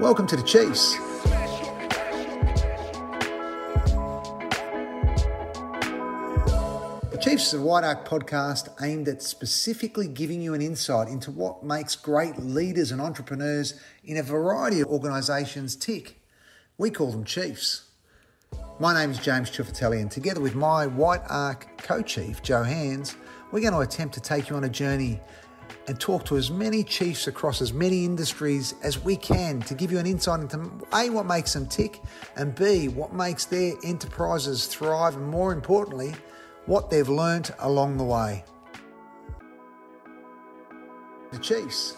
Welcome to the Chiefs. The Chiefs is a White Ark podcast aimed at specifically giving you an insight into what makes great leaders and entrepreneurs in a variety of organisations tick. We call them Chiefs. My name is James Ciuffetelli, and together with my White Ark co chief, Jo Hands, we're going to attempt to take you on a journey and talk to as many chiefs across as many industries as we can to give you an insight into A, what makes them tick, and B, what makes their enterprises thrive, and more importantly, what they've learnt along the way. The Chiefs.